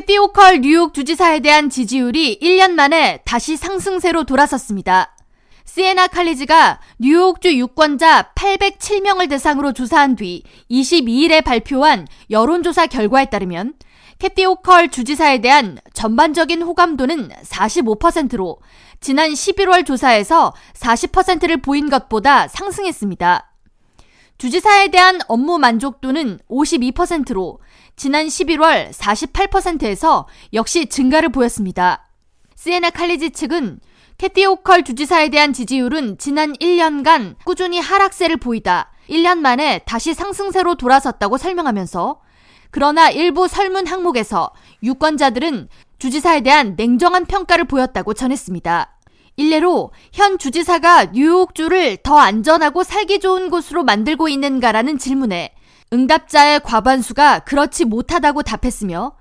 캐티 오컬 뉴욕 주지사에 대한 지지율이 1년 만에 다시 상승세로 돌아섰습니다. 시에나 칼리지가 뉴욕주 유권자 807명을 대상으로 조사한 뒤 22일에 발표한 여론조사 결과에 따르면 캐티 오컬 주지사에 대한 전반적인 호감도는 45%로 지난 11월 조사에서 40%를 보인 것보다 상승했습니다. 주지사에 대한 업무 만족도는 52%로 지난 11월 48%에서 역시 증가를 보였습니다. 시에나 칼리지 측은 캐티 오컬 주지사에 대한 지지율은 지난 1년간 꾸준히 하락세를 보이다 1년 만에 다시 상승세로 돌아섰다고 설명하면서 그러나 일부 설문 항목에서 유권자들은 주지사에 대한 냉정한 평가를 보였다고 전했습니다. 일례로 현 주지사가 뉴욕주를 더 안전하고 살기 좋은 곳으로 만들고 있는가라는 질문에 응답자의 과반수가 그렇지 못하다고 답했으며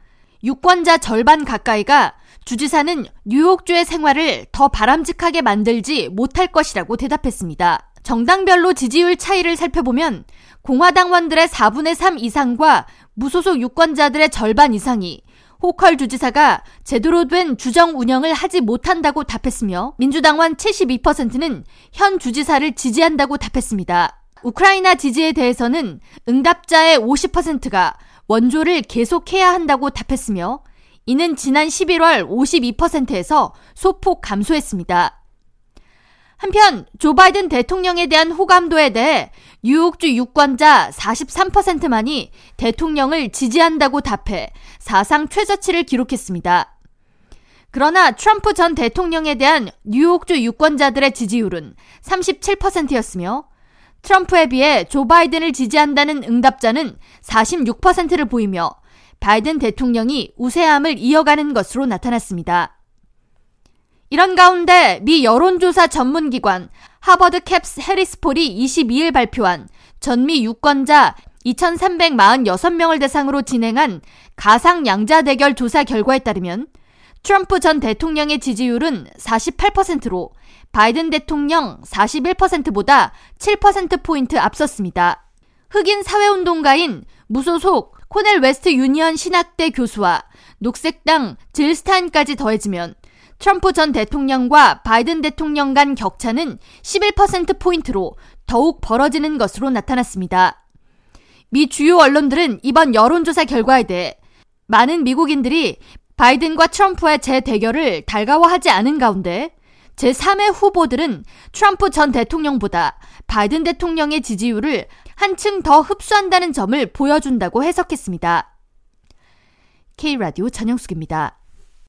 유권자 절반 가까이가 주지사는 뉴욕주의 생활을 더 바람직하게 만들지 못할 것이라고 대답했습니다. 정당별로 지지율 차이를 살펴보면 공화당원들의 4분의 3 이상과 무소속 유권자들의 절반 이상이 호컬 주지사가 제대로 된 주정 운영을 하지 못한다고 답했으며 민주당원 72%는 현 주지사를 지지한다고 답했습니다. 우크라이나 지지에 대해서는 응답자의 50%가 원조를 계속해야 한다고 답했으며 이는 지난 11월 52%에서 소폭 감소했습니다. 한편 조 바이든 대통령에 대한 호감도에 대해 뉴욕주 유권자 43%만이 대통령을 지지한다고 답해 사상 최저치를 기록했습니다. 그러나 트럼프 전 대통령에 대한 뉴욕주 유권자들의 지지율은 37%였으며 트럼프에 비해 조 바이든을 지지한다는 응답자는 46%를 보이며 바이든 대통령이 우세함을 이어가는 것으로 나타났습니다. 이런 가운데 미 여론조사 전문기관 하버드 캡스 해리스폴이 22일 발표한 전미 유권자 2,346명을 대상으로 진행한 가상 양자 대결 조사 결과에 따르면 트럼프 전 대통령의 지지율은 48%로 바이든 대통령 41%보다 7%포인트 앞섰습니다. 흑인 사회운동가인 무소속 코넬 웨스트 유니언 신학대 교수와 녹색당 질 스타인까지 더해지면 트럼프 전 대통령과 바이든 대통령 간 격차는 11%포인트로 더욱 벌어지는 것으로 나타났습니다. 미 주요 언론들은 이번 여론조사 결과에 대해 많은 미국인들이 바이든과 트럼프의 재대결을 달가워하지 않은 가운데 제3의 후보들은 트럼프 전 대통령보다 바이든 대통령의 지지율을 한층 더 흡수한다는 점을 보여준다고 해석했습니다. K라디오 전영숙입니다.